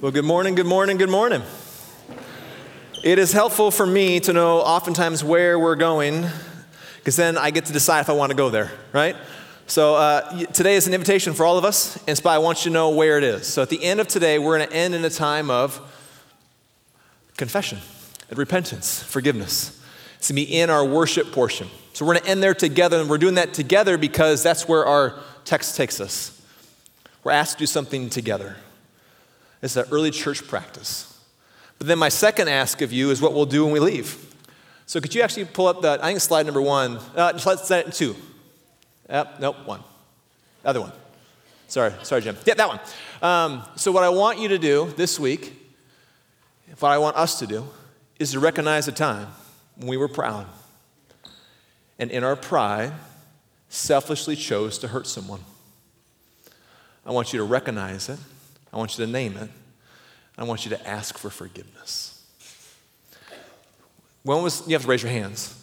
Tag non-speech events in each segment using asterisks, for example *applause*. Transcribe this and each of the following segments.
Well, good morning, good morning, good morning. It is helpful for me to know oftentimes where we're going because then I get to decide if I want to go there, right? So uh, today is an invitation for all of us, and so I want you to know where it is. So at the end of today, we're going to end in a time of confession and repentance, forgiveness. It's going to be in our worship portion. So we're going to end there together, and we're doing that together because that's where our text takes us. We're asked to do something together. It's an early church practice. But then my second ask of you is what we'll do when we leave. So could you actually pull up that? I think slide number one. Uh, it two. Yep, nope, one. Other one. Sorry, sorry, Jim. Yeah, that one. Um, so what I want you to do this week, what I want us to do, is to recognize a time when we were proud. And in our pride, selfishly chose to hurt someone. I want you to recognize it. I want you to name it. I want you to ask for forgiveness. When was, you have to raise your hands.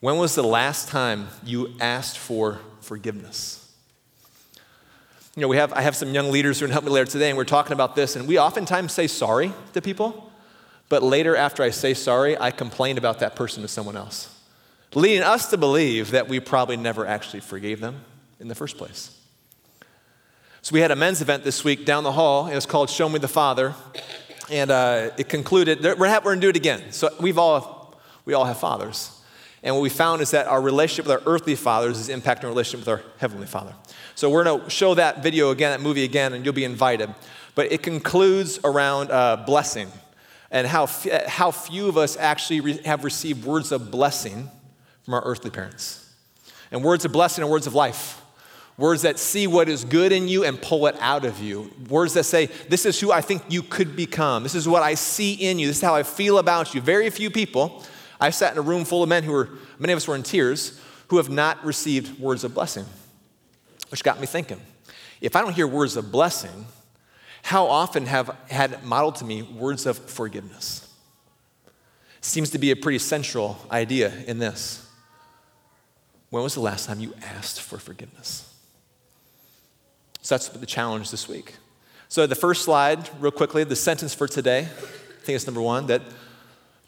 When was the last time you asked for forgiveness? You know, we have, I have some young leaders who are going to help me later today, and we're talking about this, and we oftentimes say sorry to people, but later after I say sorry, I complain about that person to someone else, leading us to believe that we probably never actually forgave them in the first place. So we had a men's event this week down the hall. It was called Show Me the Father. And uh, it concluded, we're, going to do it again. So we've all, we all have fathers. And what we found is that our relationship with our earthly fathers is impacting our relationship with our heavenly father. So we're going to show that video again, that movie again, and you'll be invited. But it concludes around uh, blessing and how, f- how few of us actually re- have received words of blessing from our earthly parents. And words of blessing are words of life. Words that see what is good in you and pull it out of you. Words that say, This is who I think you could become. This is what I see in you. This is how I feel about you. Very few people, I sat in a room full of men who were, many of us were in tears, who have not received words of blessing, which got me thinking. If I don't hear words of blessing, how often have had modeled to me words of forgiveness? Seems to be a pretty central idea in this. When was the last time you asked for forgiveness? So that's the challenge this week. So, the first slide, real quickly, the sentence for today, I think it's number one, that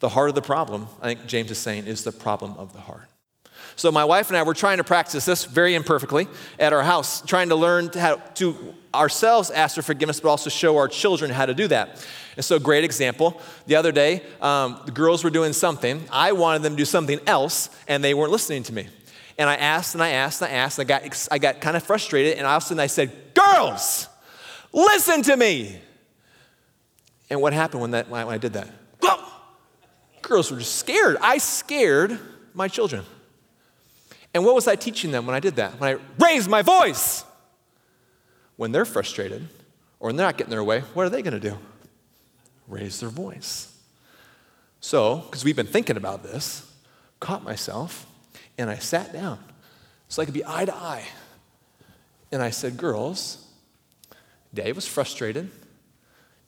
the heart of the problem, I think James is saying, is the problem of the heart. So, my wife and I were trying to practice this very imperfectly at our house, trying to learn how to ourselves ask for forgiveness, but also show our children how to do that. And so, great example. The other day, um, the girls were doing something. I wanted them to do something else, and they weren't listening to me. And I asked and I asked and I asked, and I got, I got kind of frustrated, and all of a sudden I said, Girls, listen to me. And what happened when, that, when I did that? Girls were just scared. I scared my children. And what was I teaching them when I did that? When I raised my voice. When they're frustrated or when they're not getting their way, what are they going to do? Raise their voice. So, because we've been thinking about this, caught myself and I sat down so I could be eye to eye. And I said, Girls, Dave was frustrated.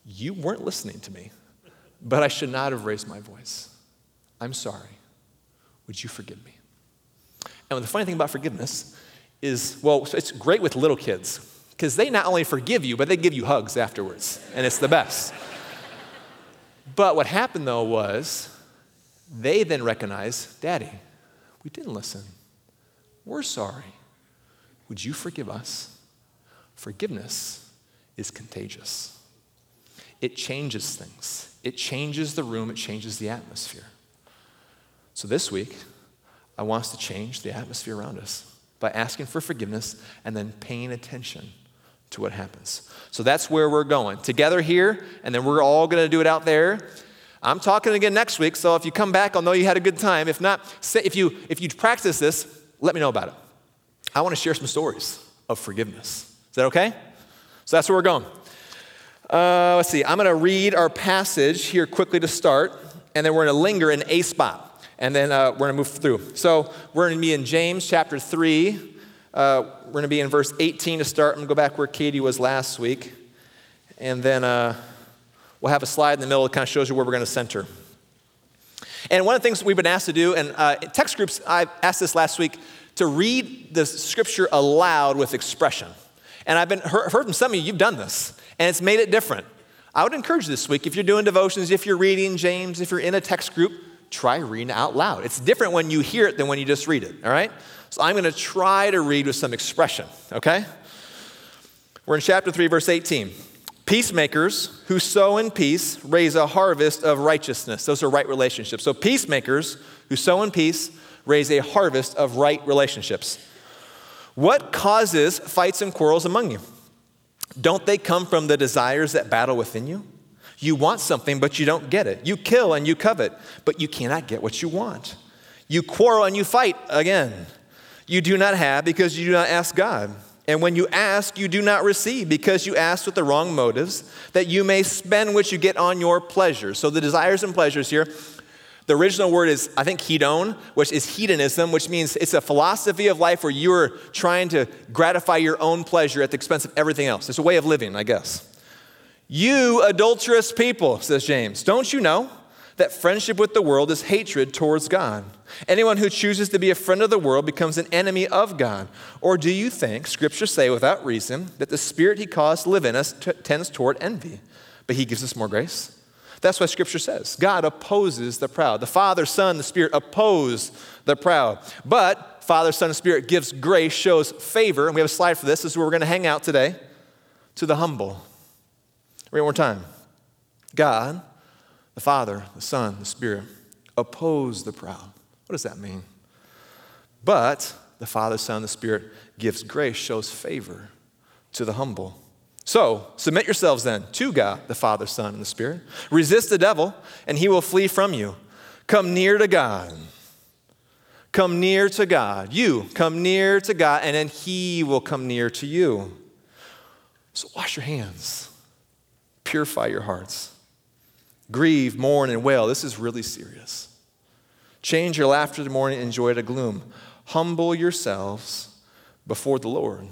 You weren't listening to me, but I should not have raised my voice. I'm sorry. Would you forgive me? And the funny thing about forgiveness is, well, it's great with little kids because they not only forgive you, but they give you hugs afterwards, and it's the best. but what happened though was they then recognize, Daddy, we didn't listen. We're sorry. Would you forgive us? Forgiveness is contagious. It changes things. It changes the room, it changes the atmosphere. So this week, I want us to change the atmosphere around us by asking for forgiveness and then paying attention to what happens. So that's where we're going. Together here, and then we're all going to do it out there. I'm talking again next week, so if you come back, I'll know you had a good time. If not, say, if you if you practice this, let me know about it. I want to share some stories of forgiveness. Is that okay? So that's where we're going. Uh, let's see. I'm going to read our passage here quickly to start, and then we're going to linger in a spot, and then uh, we're going to move through. So we're going to be in James chapter three. Uh, we're going to be in verse 18 to start. I'm going to go back where Katie was last week, and then. We'll have a slide in the middle that kind of shows you where we're going to center. And one of the things we've been asked to do, and uh, text groups, I asked this last week, to read the scripture aloud with expression. And I've been heard, heard from some of you, you've done this, and it's made it different. I would encourage this week, if you're doing devotions, if you're reading James, if you're in a text group, try reading out loud. It's different when you hear it than when you just read it, all right? So I'm going to try to read with some expression, okay? We're in chapter 3, verse 18. Peacemakers who sow in peace raise a harvest of righteousness. Those are right relationships. So, peacemakers who sow in peace raise a harvest of right relationships. What causes fights and quarrels among you? Don't they come from the desires that battle within you? You want something, but you don't get it. You kill and you covet, but you cannot get what you want. You quarrel and you fight again. You do not have because you do not ask God. And when you ask, you do not receive because you ask with the wrong motives, that you may spend what you get on your pleasures. So the desires and pleasures here, the original word is, I think, hedon, which is hedonism, which means it's a philosophy of life where you're trying to gratify your own pleasure at the expense of everything else. It's a way of living, I guess. You adulterous people, says James, don't you know that friendship with the world is hatred towards God? Anyone who chooses to be a friend of the world becomes an enemy of God. Or do you think, scriptures say without reason, that the spirit he caused to live in us t- tends toward envy, but he gives us more grace? That's what scripture says. God opposes the proud. The Father, Son, the Spirit oppose the proud. But Father, Son, and Spirit gives grace, shows favor, and we have a slide for this. This is where we're going to hang out today, to the humble. Read one more time. God, the Father, the Son, the Spirit oppose the proud. What does that mean? But the Father, Son, the Spirit gives grace, shows favor to the humble. So, submit yourselves then to God, the Father, Son, and the Spirit. Resist the devil, and he will flee from you. Come near to God. Come near to God. You come near to God, and then he will come near to you. So, wash your hands, purify your hearts, grieve, mourn, and wail. This is really serious. Change your laughter to mourning and joy to gloom. Humble yourselves before the Lord,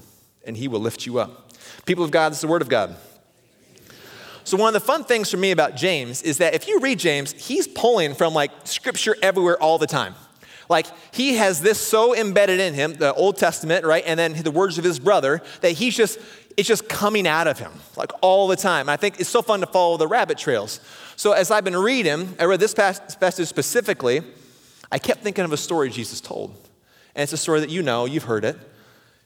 and he will lift you up. People of God, this is the Word of God. So, one of the fun things for me about James is that if you read James, he's pulling from like scripture everywhere all the time. Like, he has this so embedded in him, the Old Testament, right? And then the words of his brother, that he's just, it's just coming out of him, like all the time. And I think it's so fun to follow the rabbit trails. So, as I've been reading, I read this passage specifically, I kept thinking of a story Jesus told. And it's a story that you know, you've heard it.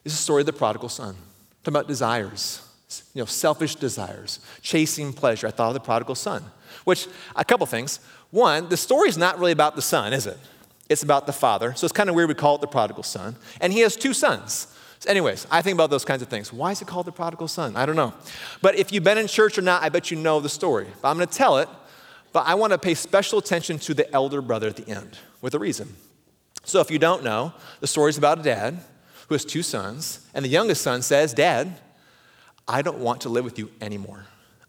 It's a story of the prodigal son. Talking about desires, you know, selfish desires, chasing pleasure. I thought of the prodigal son, which, a couple things. One, the story is not really about the son, is it? It's about the father. So it's kind of weird we call it the prodigal son. And he has two sons. So anyways, I think about those kinds of things. Why is it called the prodigal son? I don't know. But if you've been in church or not, I bet you know the story. But I'm going to tell it, but I want to pay special attention to the elder brother at the end with a reason. So if you don't know, the story is about a dad who has two sons, and the youngest son says, Dad, I don't want to live with you anymore.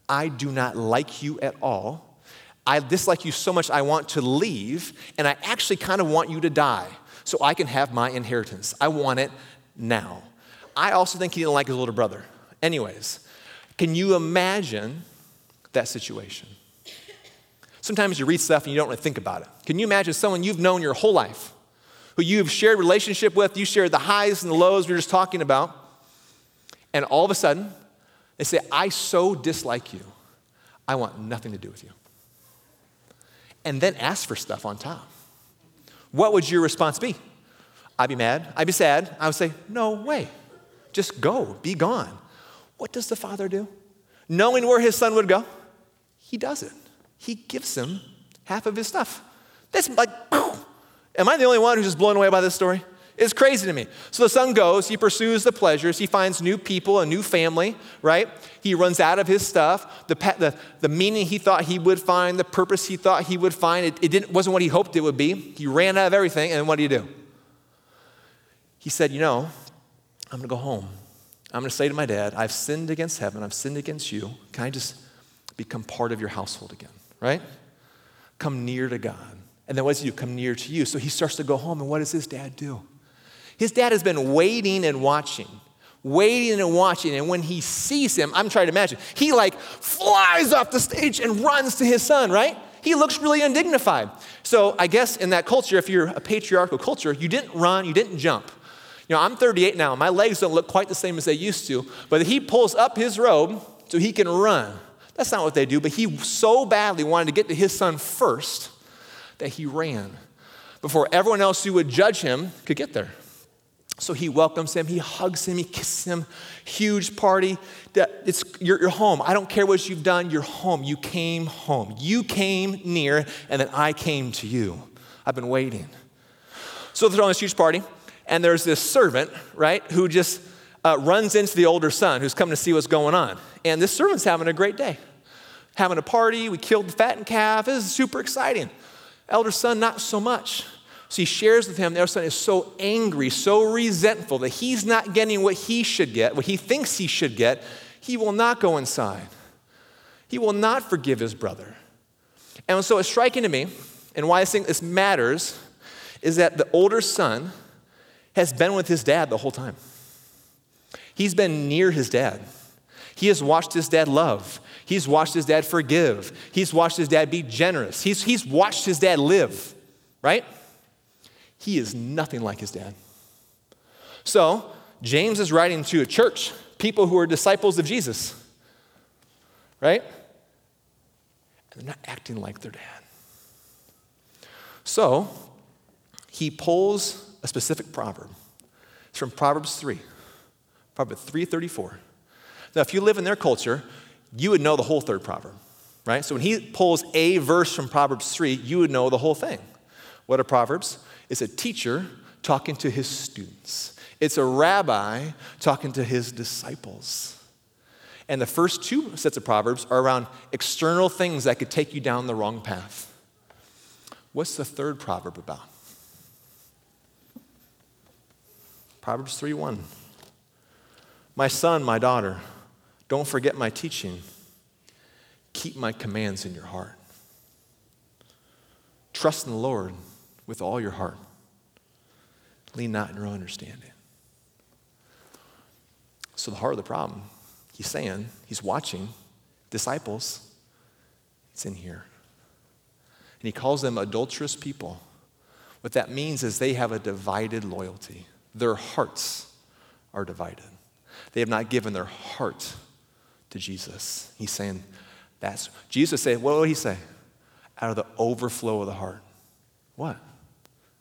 I do not like you at all. I dislike you so much, I want to leave, and I actually kind of want you to die so I can have my inheritance. I want it now. I also think he didn't like his older brother. Anyways, can you imagine that situation? Sometimes you read stuff and you don't really think about it. Can you imagine someone you've known your whole life? who you've shared relationship with, you shared the highs and the lows we were just talking about, and all of a sudden, they say, I so dislike you, I want nothing to do with you. And then ask for stuff on top. What would your response be? I'd be mad. I'd be sad. I would say, No way. Just go. Be gone. What does the father do? Knowing where his son would go, he does it. He gives him half of his stuff. That's like, Am I the only one who's just blown away by this story? It's crazy to me. So the son goes, he pursues the pleasures, he finds new people, a new family, right? He runs out of his stuff, the, the, the meaning he thought he would find, the purpose he thought he would find. It, it didn't, wasn't what he hoped it would be. He ran out of everything, and what do he do? He said, You know, I'm gonna go home. I'm gonna say to my dad, I've sinned against heaven, I've sinned against you. Can I just become part of your household again, right? Come near to God. And then what does he do? Come near to you. So he starts to go home. And what does his dad do? His dad has been waiting and watching, waiting and watching. And when he sees him, I'm trying to imagine, he like flies off the stage and runs to his son, right? He looks really undignified. So I guess in that culture, if you're a patriarchal culture, you didn't run, you didn't jump. You know, I'm 38 now. My legs don't look quite the same as they used to. But he pulls up his robe so he can run. That's not what they do, but he so badly wanted to get to his son first that he ran before everyone else who would judge him could get there. So he welcomes him, he hugs him, he kisses him. Huge party. It's, you're, you're home. I don't care what you've done, you're home. You came home. You came near, and then I came to you. I've been waiting. So they're throwing this huge party, and there's this servant, right, who just uh, runs into the older son who's coming to see what's going on. And this servant's having a great day, having a party. We killed the fattened calf. This is super exciting. Elder son, not so much. So he shares with him, the elder son is so angry, so resentful that he's not getting what he should get, what he thinks he should get. He will not go inside. He will not forgive his brother. And so it's striking to me, and why I think this matters, is that the older son has been with his dad the whole time. He's been near his dad. He has watched his dad love. He's watched his dad forgive. He's watched his dad be generous. He's, he's watched his dad live, right? He is nothing like his dad. So, James is writing to a church, people who are disciples of Jesus, right? And they're not acting like their dad. So, he pulls a specific proverb. It's from Proverbs 3. Proverbs 334. Now, if you live in their culture, you would know the whole third proverb, right? So when he pulls a verse from Proverbs 3, you would know the whole thing. What are Proverbs? It's a teacher talking to his students, it's a rabbi talking to his disciples. And the first two sets of Proverbs are around external things that could take you down the wrong path. What's the third proverb about? Proverbs 3 1. My son, my daughter, don't forget my teaching. Keep my commands in your heart. Trust in the Lord with all your heart. Lean not in your own understanding. So, the heart of the problem, he's saying, he's watching disciples, it's in here. And he calls them adulterous people. What that means is they have a divided loyalty, their hearts are divided. They have not given their heart to Jesus. He's saying, that's Jesus said, what would he say? Out of the overflow of the heart. What?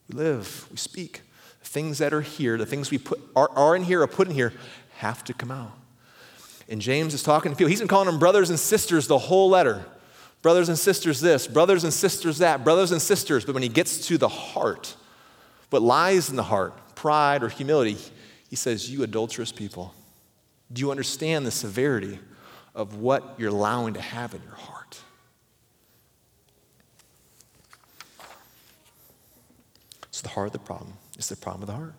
We live, we speak. The things that are here, the things we put are, are in here, are put in here, have to come out. And James is talking to people. He's been calling them brothers and sisters the whole letter. Brothers and sisters, this, brothers and sisters, that, brothers and sisters. But when he gets to the heart, what lies in the heart, pride or humility, he says, You adulterous people. Do you understand the severity of what you're allowing to have in your heart? It's the heart of the problem. It's the problem of the heart.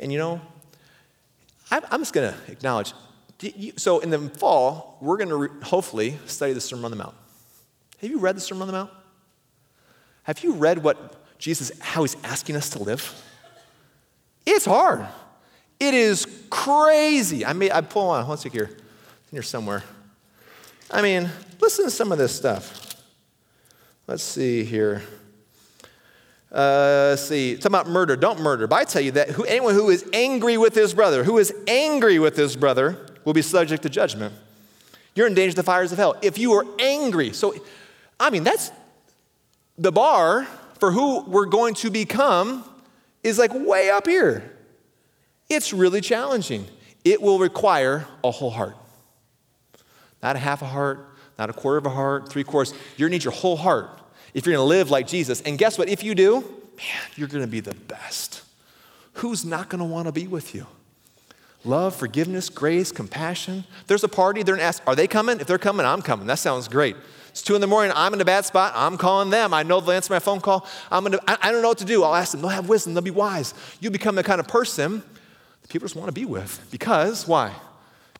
And you know, I'm just going to acknowledge. So in the fall, we're going to hopefully study the Sermon on the Mount. Have you read the Sermon on the Mount? Have you read what Jesus, how he's asking us to live? It's hard. It is crazy. I mean, I pull on, let's see here. in here somewhere. I mean, listen to some of this stuff. Let's see here. Uh, let's see. Talk about murder. Don't murder. But I tell you that who, anyone who is angry with his brother, who is angry with his brother, will be subject to judgment. You're in danger of the fires of hell. If you are angry, so I mean, that's the bar for who we're going to become is like way up here. It's really challenging. It will require a whole heart. Not a half a heart, not a quarter of a heart, three quarters. You're gonna need your whole heart if you're gonna live like Jesus. And guess what? If you do, man, you're gonna be the best. Who's not gonna wanna be with you? Love, forgiveness, grace, compassion. There's a party, they're gonna ask, are they coming? If they're coming, I'm coming. That sounds great. It's two in the morning, I'm in a bad spot, I'm calling them. I know they'll answer my phone call. I'm gonna, I, I don't know what to do. I'll ask them, they'll have wisdom, they'll be wise. You become the kind of person people just want to be with. Because, why?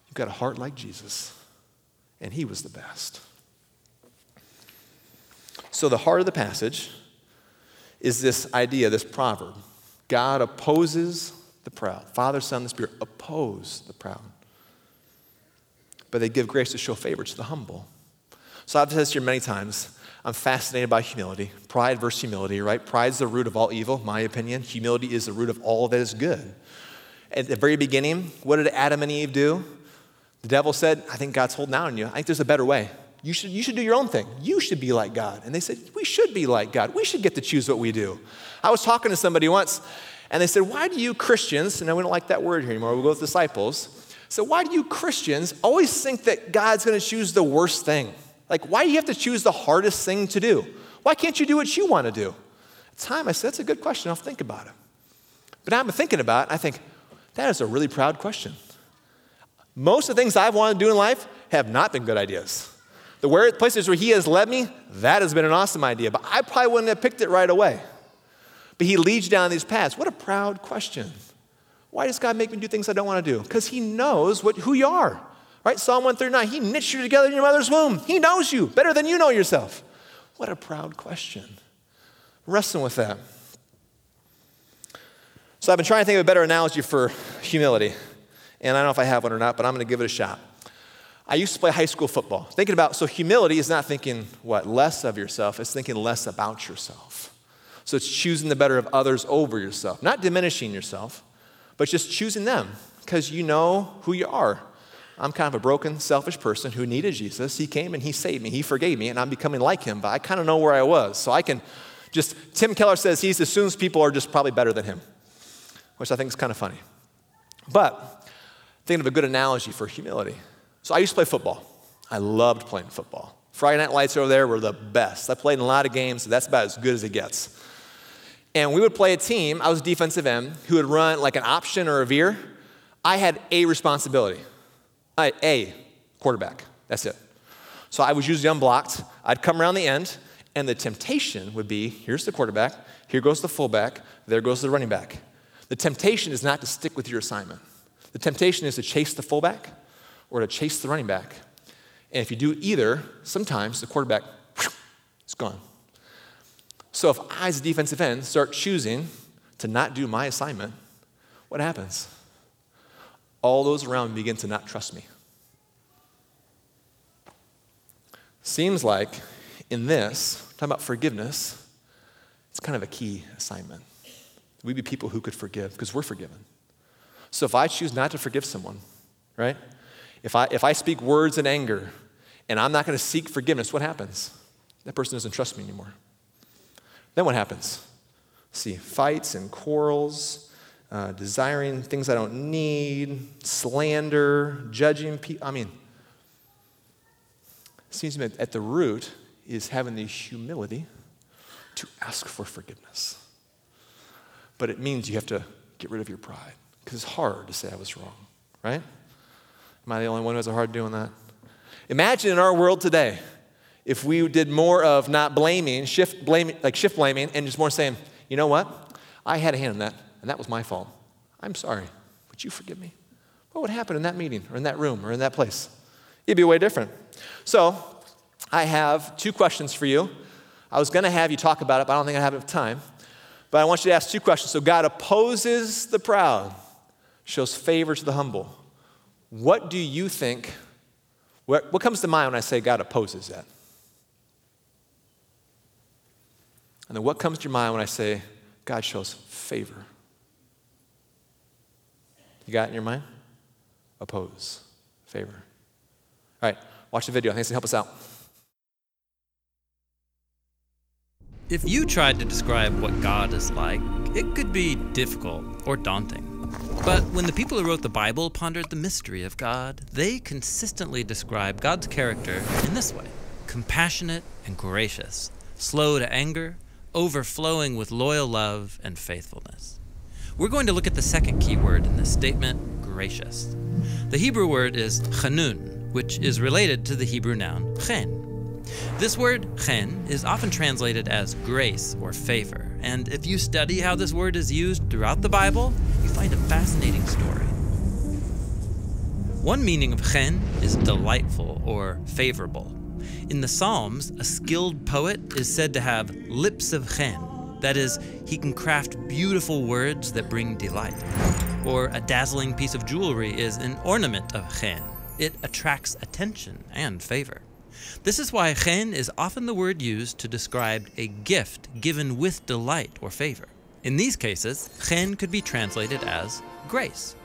You've got a heart like Jesus, and he was the best. So, the heart of the passage is this idea, this proverb God opposes the proud. Father, Son, the Spirit oppose the proud. But they give grace to show favor to the humble. So, I've said this here many times. I'm fascinated by humility. Pride versus humility, right? Pride's the root of all evil, my opinion. Humility is the root of all that is good. At the very beginning, what did Adam and Eve do? The devil said, I think God's holding out on you. I think there's a better way. You should, you should do your own thing. You should be like God. And they said, We should be like God. We should get to choose what we do. I was talking to somebody once, and they said, Why do you Christians, and we don't like that word here anymore, we'll go with disciples. So, why do you Christians always think that God's going to choose the worst thing? Like, why do you have to choose the hardest thing to do? Why can't you do what you want to do? At the time, I said, That's a good question. I'll think about it. But now I'm thinking about it, I think, That is a really proud question. Most of the things I've wanted to do in life have not been good ideas. The where, places where He has led me, that has been an awesome idea, but I probably wouldn't have picked it right away. But He leads you down these paths. What a proud question. Why does God make me do things I don't want to do? Because He knows what, who you are. Right? Psalm 139, He knits you together in your mother's womb. He knows you better than you know yourself. What a proud question. wrestling with that. So I've been trying to think of a better analogy for humility. And I don't know if I have one or not, but I'm going to give it a shot. I used to play high school football. Thinking about, so humility is not thinking what, less of yourself, it's thinking less about yourself. So it's choosing the better of others over yourself, not diminishing yourself, but just choosing them because you know who you are. I'm kind of a broken, selfish person who needed Jesus. He came and He saved me. He forgave me, and I'm becoming like Him, but I kind of know where I was. So I can just, Tim Keller says he assumes people are just probably better than him, which I think is kind of funny. But thinking of a good analogy for humility. So I used to play football. I loved playing football. Friday night lights over there were the best. I played in a lot of games, so that's about as good as it gets. And we would play a team, I was defensive end, who would run like an option or a veer. I had a responsibility. I, a quarterback. That's it. So I was usually unblocked. I'd come around the end, and the temptation would be here's the quarterback, here goes the fullback, there goes the running back. The temptation is not to stick with your assignment. The temptation is to chase the fullback or to chase the running back. And if you do either, sometimes the quarterback *sniffs* is gone. So if I, as a defensive end, start choosing to not do my assignment, what happens? All those around me begin to not trust me. Seems like in this, talking about forgiveness, it's kind of a key assignment. We be people who could forgive because we're forgiven. So if I choose not to forgive someone, right? If I, if I speak words in anger and I'm not going to seek forgiveness, what happens? That person doesn't trust me anymore. Then what happens? See, fights and quarrels, uh, desiring things I don't need, slander, judging people. I mean, it seems to me at the root is having the humility to ask for forgiveness. But it means you have to get rid of your pride because it's hard to say I was wrong, right? Am I the only one who has a hard doing that? Imagine in our world today if we did more of not blaming, shift blaming, like shift blaming, and just more saying, you know what? I had a hand in that, and that was my fault. I'm sorry. Would you forgive me? What would happen in that meeting or in that room or in that place? It'd be way different. So, I have two questions for you. I was going to have you talk about it, but I don't think I have enough time. But I want you to ask two questions. So, God opposes the proud, shows favor to the humble. What do you think? What, what comes to mind when I say God opposes that? And then what comes to your mind when I say God shows favor? You got it in your mind? Oppose, favor. All right, watch the video. Thanks to help us out. If you tried to describe what God is like, it could be difficult or daunting. But when the people who wrote the Bible pondered the mystery of God, they consistently describe God's character in this way compassionate and gracious, slow to anger, overflowing with loyal love and faithfulness. We're going to look at the second key word in this statement gracious. The Hebrew word is chanun, which is related to the Hebrew noun chen. This word, chen, is often translated as grace or favor, and if you study how this word is used throughout the Bible, you find a fascinating story. One meaning of chen is delightful or favorable. In the Psalms, a skilled poet is said to have lips of chen, that is, he can craft beautiful words that bring delight. Or a dazzling piece of jewelry is an ornament of chen. It attracts attention and favor. This is why chen is often the word used to describe a gift given with delight or favor. In these cases, chen could be translated as grace.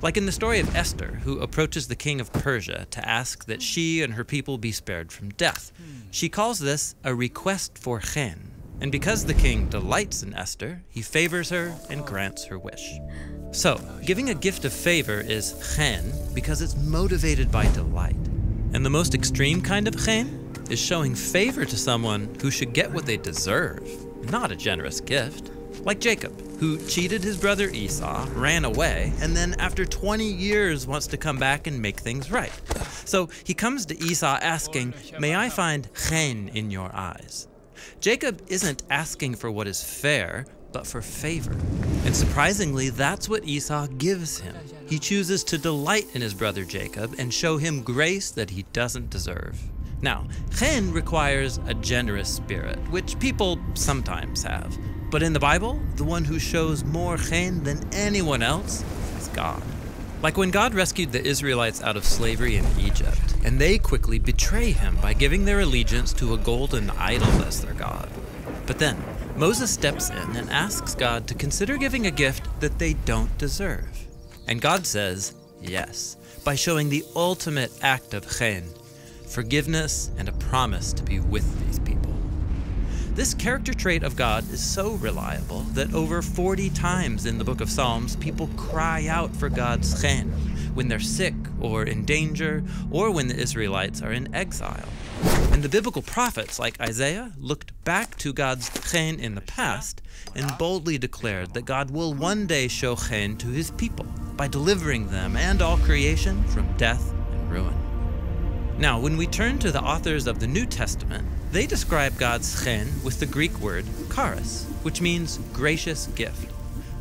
Like in the story of Esther, who approaches the king of Persia to ask that she and her people be spared from death. She calls this a request for chen. And because the king delights in Esther, he favors her and grants her wish. So, giving a gift of favor is chen because it's motivated by delight. And the most extreme kind of chen is showing favor to someone who should get what they deserve, not a generous gift. Like Jacob, who cheated his brother Esau, ran away, and then after 20 years wants to come back and make things right. So he comes to Esau asking, May I find chen in your eyes? Jacob isn't asking for what is fair, but for favor. And surprisingly, that's what Esau gives him. He chooses to delight in his brother Jacob and show him grace that he doesn't deserve. Now, chen requires a generous spirit, which people sometimes have. But in the Bible, the one who shows more chen than anyone else is God. Like when God rescued the Israelites out of slavery in Egypt, and they quickly betray him by giving their allegiance to a golden idol as their God. But then, Moses steps in and asks God to consider giving a gift that they don't deserve. And God says yes, by showing the ultimate act of chen, forgiveness and a promise to be with these people. This character trait of God is so reliable that over 40 times in the book of Psalms, people cry out for God's chen when they're sick or in danger or when the Israelites are in exile. And the biblical prophets like Isaiah looked back to God's chen in the past and boldly declared that God will one day show chen to his people by delivering them and all creation from death and ruin. Now, when we turn to the authors of the New Testament, they describe God's chen with the Greek word charis, which means gracious gift.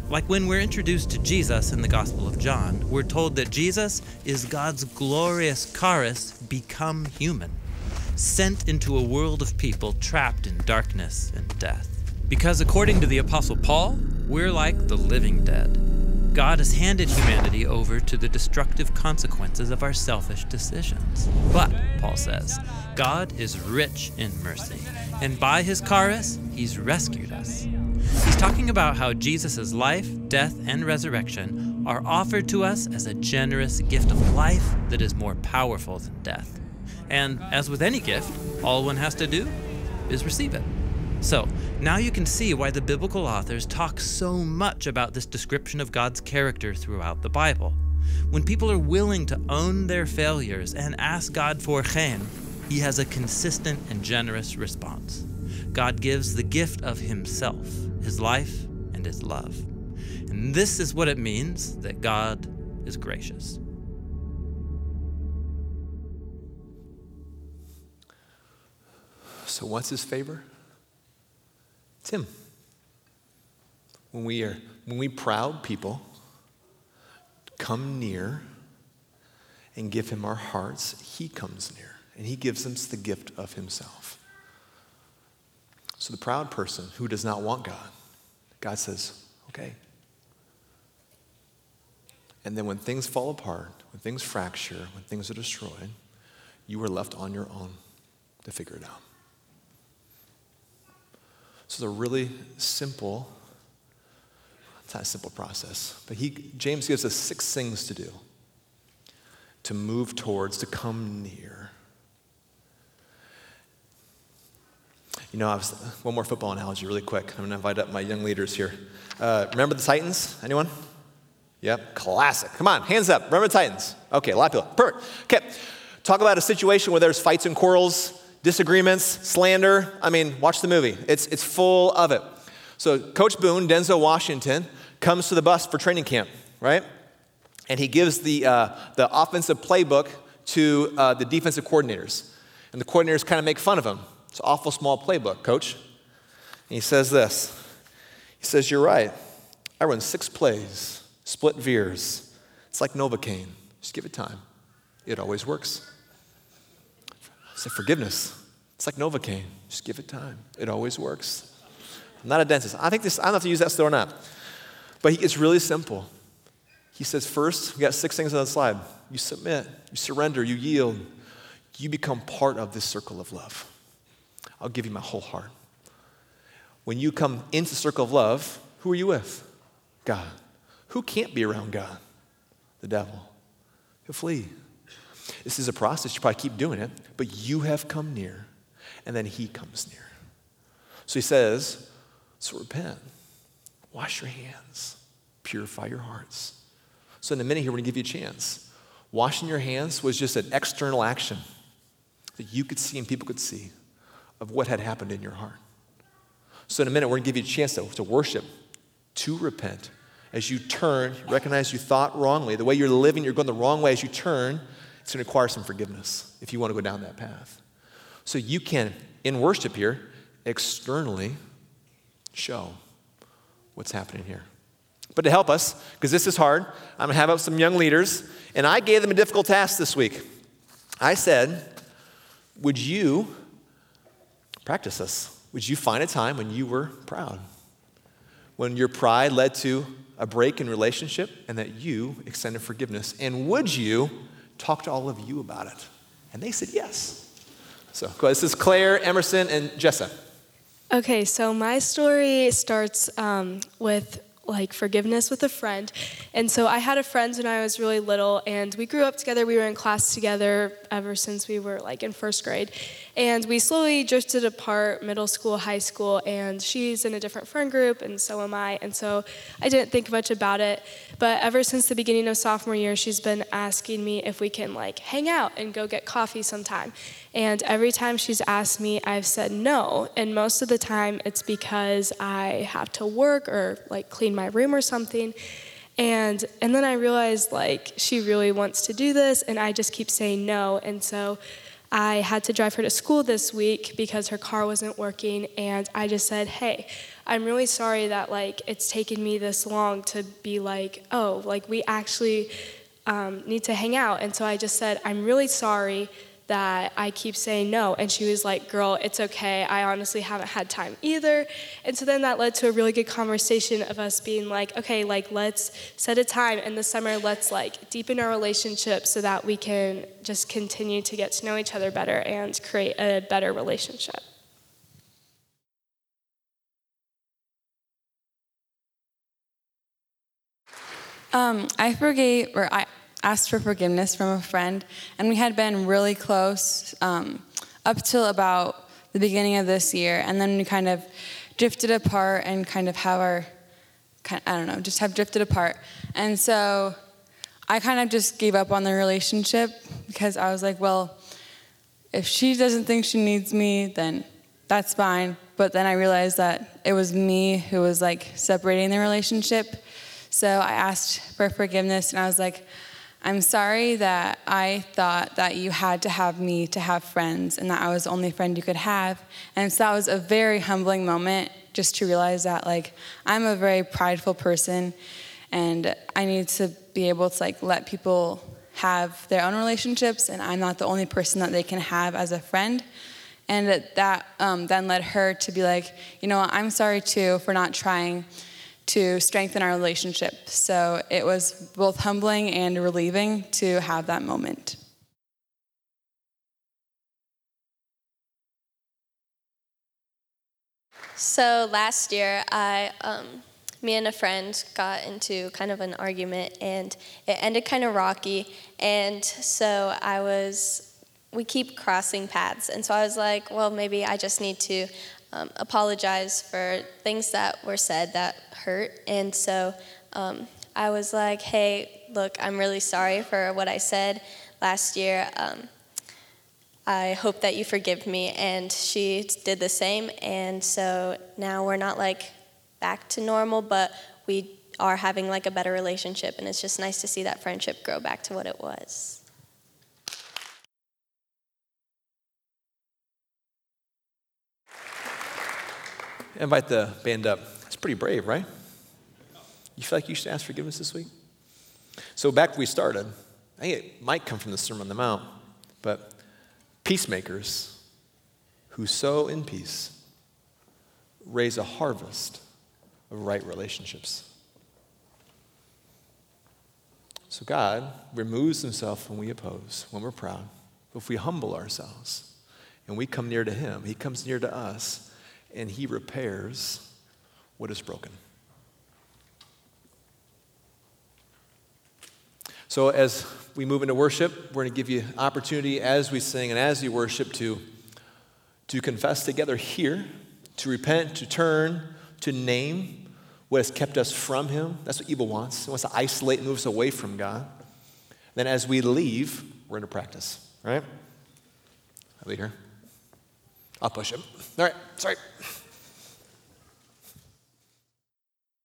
Like when we're introduced to Jesus in the Gospel of John, we're told that Jesus is God's glorious charis become human, sent into a world of people trapped in darkness and death. Because according to the Apostle Paul, we're like the living dead. God has handed humanity over to the destructive consequences of our selfish decisions. But, Paul says, God is rich in mercy, and by his charis, he's rescued us. He's talking about how Jesus' life, death, and resurrection are offered to us as a generous gift of life that is more powerful than death. And as with any gift, all one has to do is receive it. So, now you can see why the biblical authors talk so much about this description of God's character throughout the Bible. When people are willing to own their failures and ask God for chen, he has a consistent and generous response. God gives the gift of himself, his life, and his love. And this is what it means that God is gracious. So, what's his favor? It's him. When we are when we proud people come near and give him our hearts, he comes near and he gives us the gift of himself. So the proud person who does not want God, God says, okay. And then when things fall apart, when things fracture, when things are destroyed, you are left on your own to figure it out. So it's a really simple, it's not a simple process, but he, James gives us six things to do to move towards, to come near. You know, I was, one more football analogy, really quick. I'm going to invite up my young leaders here. Uh, remember the Titans? Anyone? Yep, classic. Come on, hands up. Remember the Titans? Okay, a lot of people. Perfect. Okay, talk about a situation where there's fights and quarrels disagreements, slander. I mean, watch the movie, it's, it's full of it. So, Coach Boone, Denzel Washington, comes to the bus for training camp, right? And he gives the, uh, the offensive playbook to uh, the defensive coordinators. And the coordinators kind of make fun of him. It's an awful small playbook, coach. And he says this He says, You're right. I run six plays, split veers. It's like Novocaine. Just give it time. It always works. It's forgiveness. It's like Novocaine. Just give it time. It always works. I'm not a dentist. I think this, I don't have to use that still or not. But he, it's really simple. He says, first, we got six things on the slide. You submit, you surrender, you yield. You become part of this circle of love. I'll give you my whole heart. When you come into the circle of love, who are you with? God. Who can't be around God? the devil, he'll flee. This is a process. You probably keep doing it, but you have come near, and then he comes near. So he says, So repent, wash your hands, purify your hearts. So in a minute here, we're going to give you a chance. Washing your hands was just an external action that you could see and people could see of what had happened in your heart. So in a minute, we're going to give you a chance to, to worship, to repent. As you turn, recognize you thought wrongly. The way you're living, you're going the wrong way. As you turn, it's going to require some forgiveness if you want to go down that path. So you can, in worship here, externally show what's happening here. But to help us, because this is hard, I'm going to have up some young leaders, and I gave them a difficult task this week. I said, Would you practice this? Would you find a time when you were proud? When your pride led to a break in relationship and that you extended forgiveness? And would you talk to all of you about it? And they said yes. So this is Claire, Emerson, and Jessa. Okay, so my story starts um, with like forgiveness with a friend. And so I had a friend when I was really little, and we grew up together. We were in class together ever since we were like in first grade. And we slowly drifted apart middle school, high school, and she's in a different friend group, and so am I. And so I didn't think much about it. But ever since the beginning of sophomore year, she's been asking me if we can like hang out and go get coffee sometime. And every time she's asked me, I've said no. And most of the time, it's because I have to work or like clean my room or something. And and then I realized like she really wants to do this, and I just keep saying no. And so I had to drive her to school this week because her car wasn't working, and I just said, "Hey, I'm really sorry that like it's taken me this long to be like, oh, like we actually um, need to hang out." And so I just said, "I'm really sorry." That I keep saying no. And she was like, Girl, it's okay. I honestly haven't had time either. And so then that led to a really good conversation of us being like, Okay, like let's set a time in the summer, let's like deepen our relationship so that we can just continue to get to know each other better and create a better relationship. Um, I forgave, or I, asked for forgiveness from a friend, and we had been really close um, up till about the beginning of this year, and then we kind of drifted apart and kind of have our, I don't know, just have drifted apart. And so I kind of just gave up on the relationship because I was like, well, if she doesn't think she needs me, then that's fine. But then I realized that it was me who was like separating the relationship. So I asked for forgiveness and I was like, I'm sorry that I thought that you had to have me to have friends and that I was the only friend you could have. And so that was a very humbling moment just to realize that like I'm a very prideful person and I need to be able to like let people have their own relationships and I'm not the only person that they can have as a friend. And that um, then led her to be like, you know, I'm sorry too for not trying to strengthen our relationship. So it was both humbling and relieving to have that moment. So last year, I, um, me and a friend got into kind of an argument, and it ended kind of rocky. And so I was, we keep crossing paths, and so I was like, well, maybe I just need to um, apologize for things that were said that hurt. And so um, I was like, hey, look, I'm really sorry for what I said last year. Um, I hope that you forgive me. And she did the same. And so now we're not like back to normal, but we are having like a better relationship. And it's just nice to see that friendship grow back to what it was. Invite the band up. It's pretty brave, right? You feel like you should ask forgiveness this week? So, back we started, I think it might come from the Sermon on the Mount, but peacemakers who sow in peace raise a harvest of right relationships. So, God removes himself when we oppose, when we're proud. If we humble ourselves and we come near to him, he comes near to us and he repairs what is broken. So as we move into worship, we're going to give you opportunity as we sing and as you worship to, to confess together here, to repent, to turn, to name what has kept us from Him. That's what evil wants. It wants to isolate and move us away from God. Then, as we leave, we're going to practice, right? I'll be here. I'll push him. All right, sorry.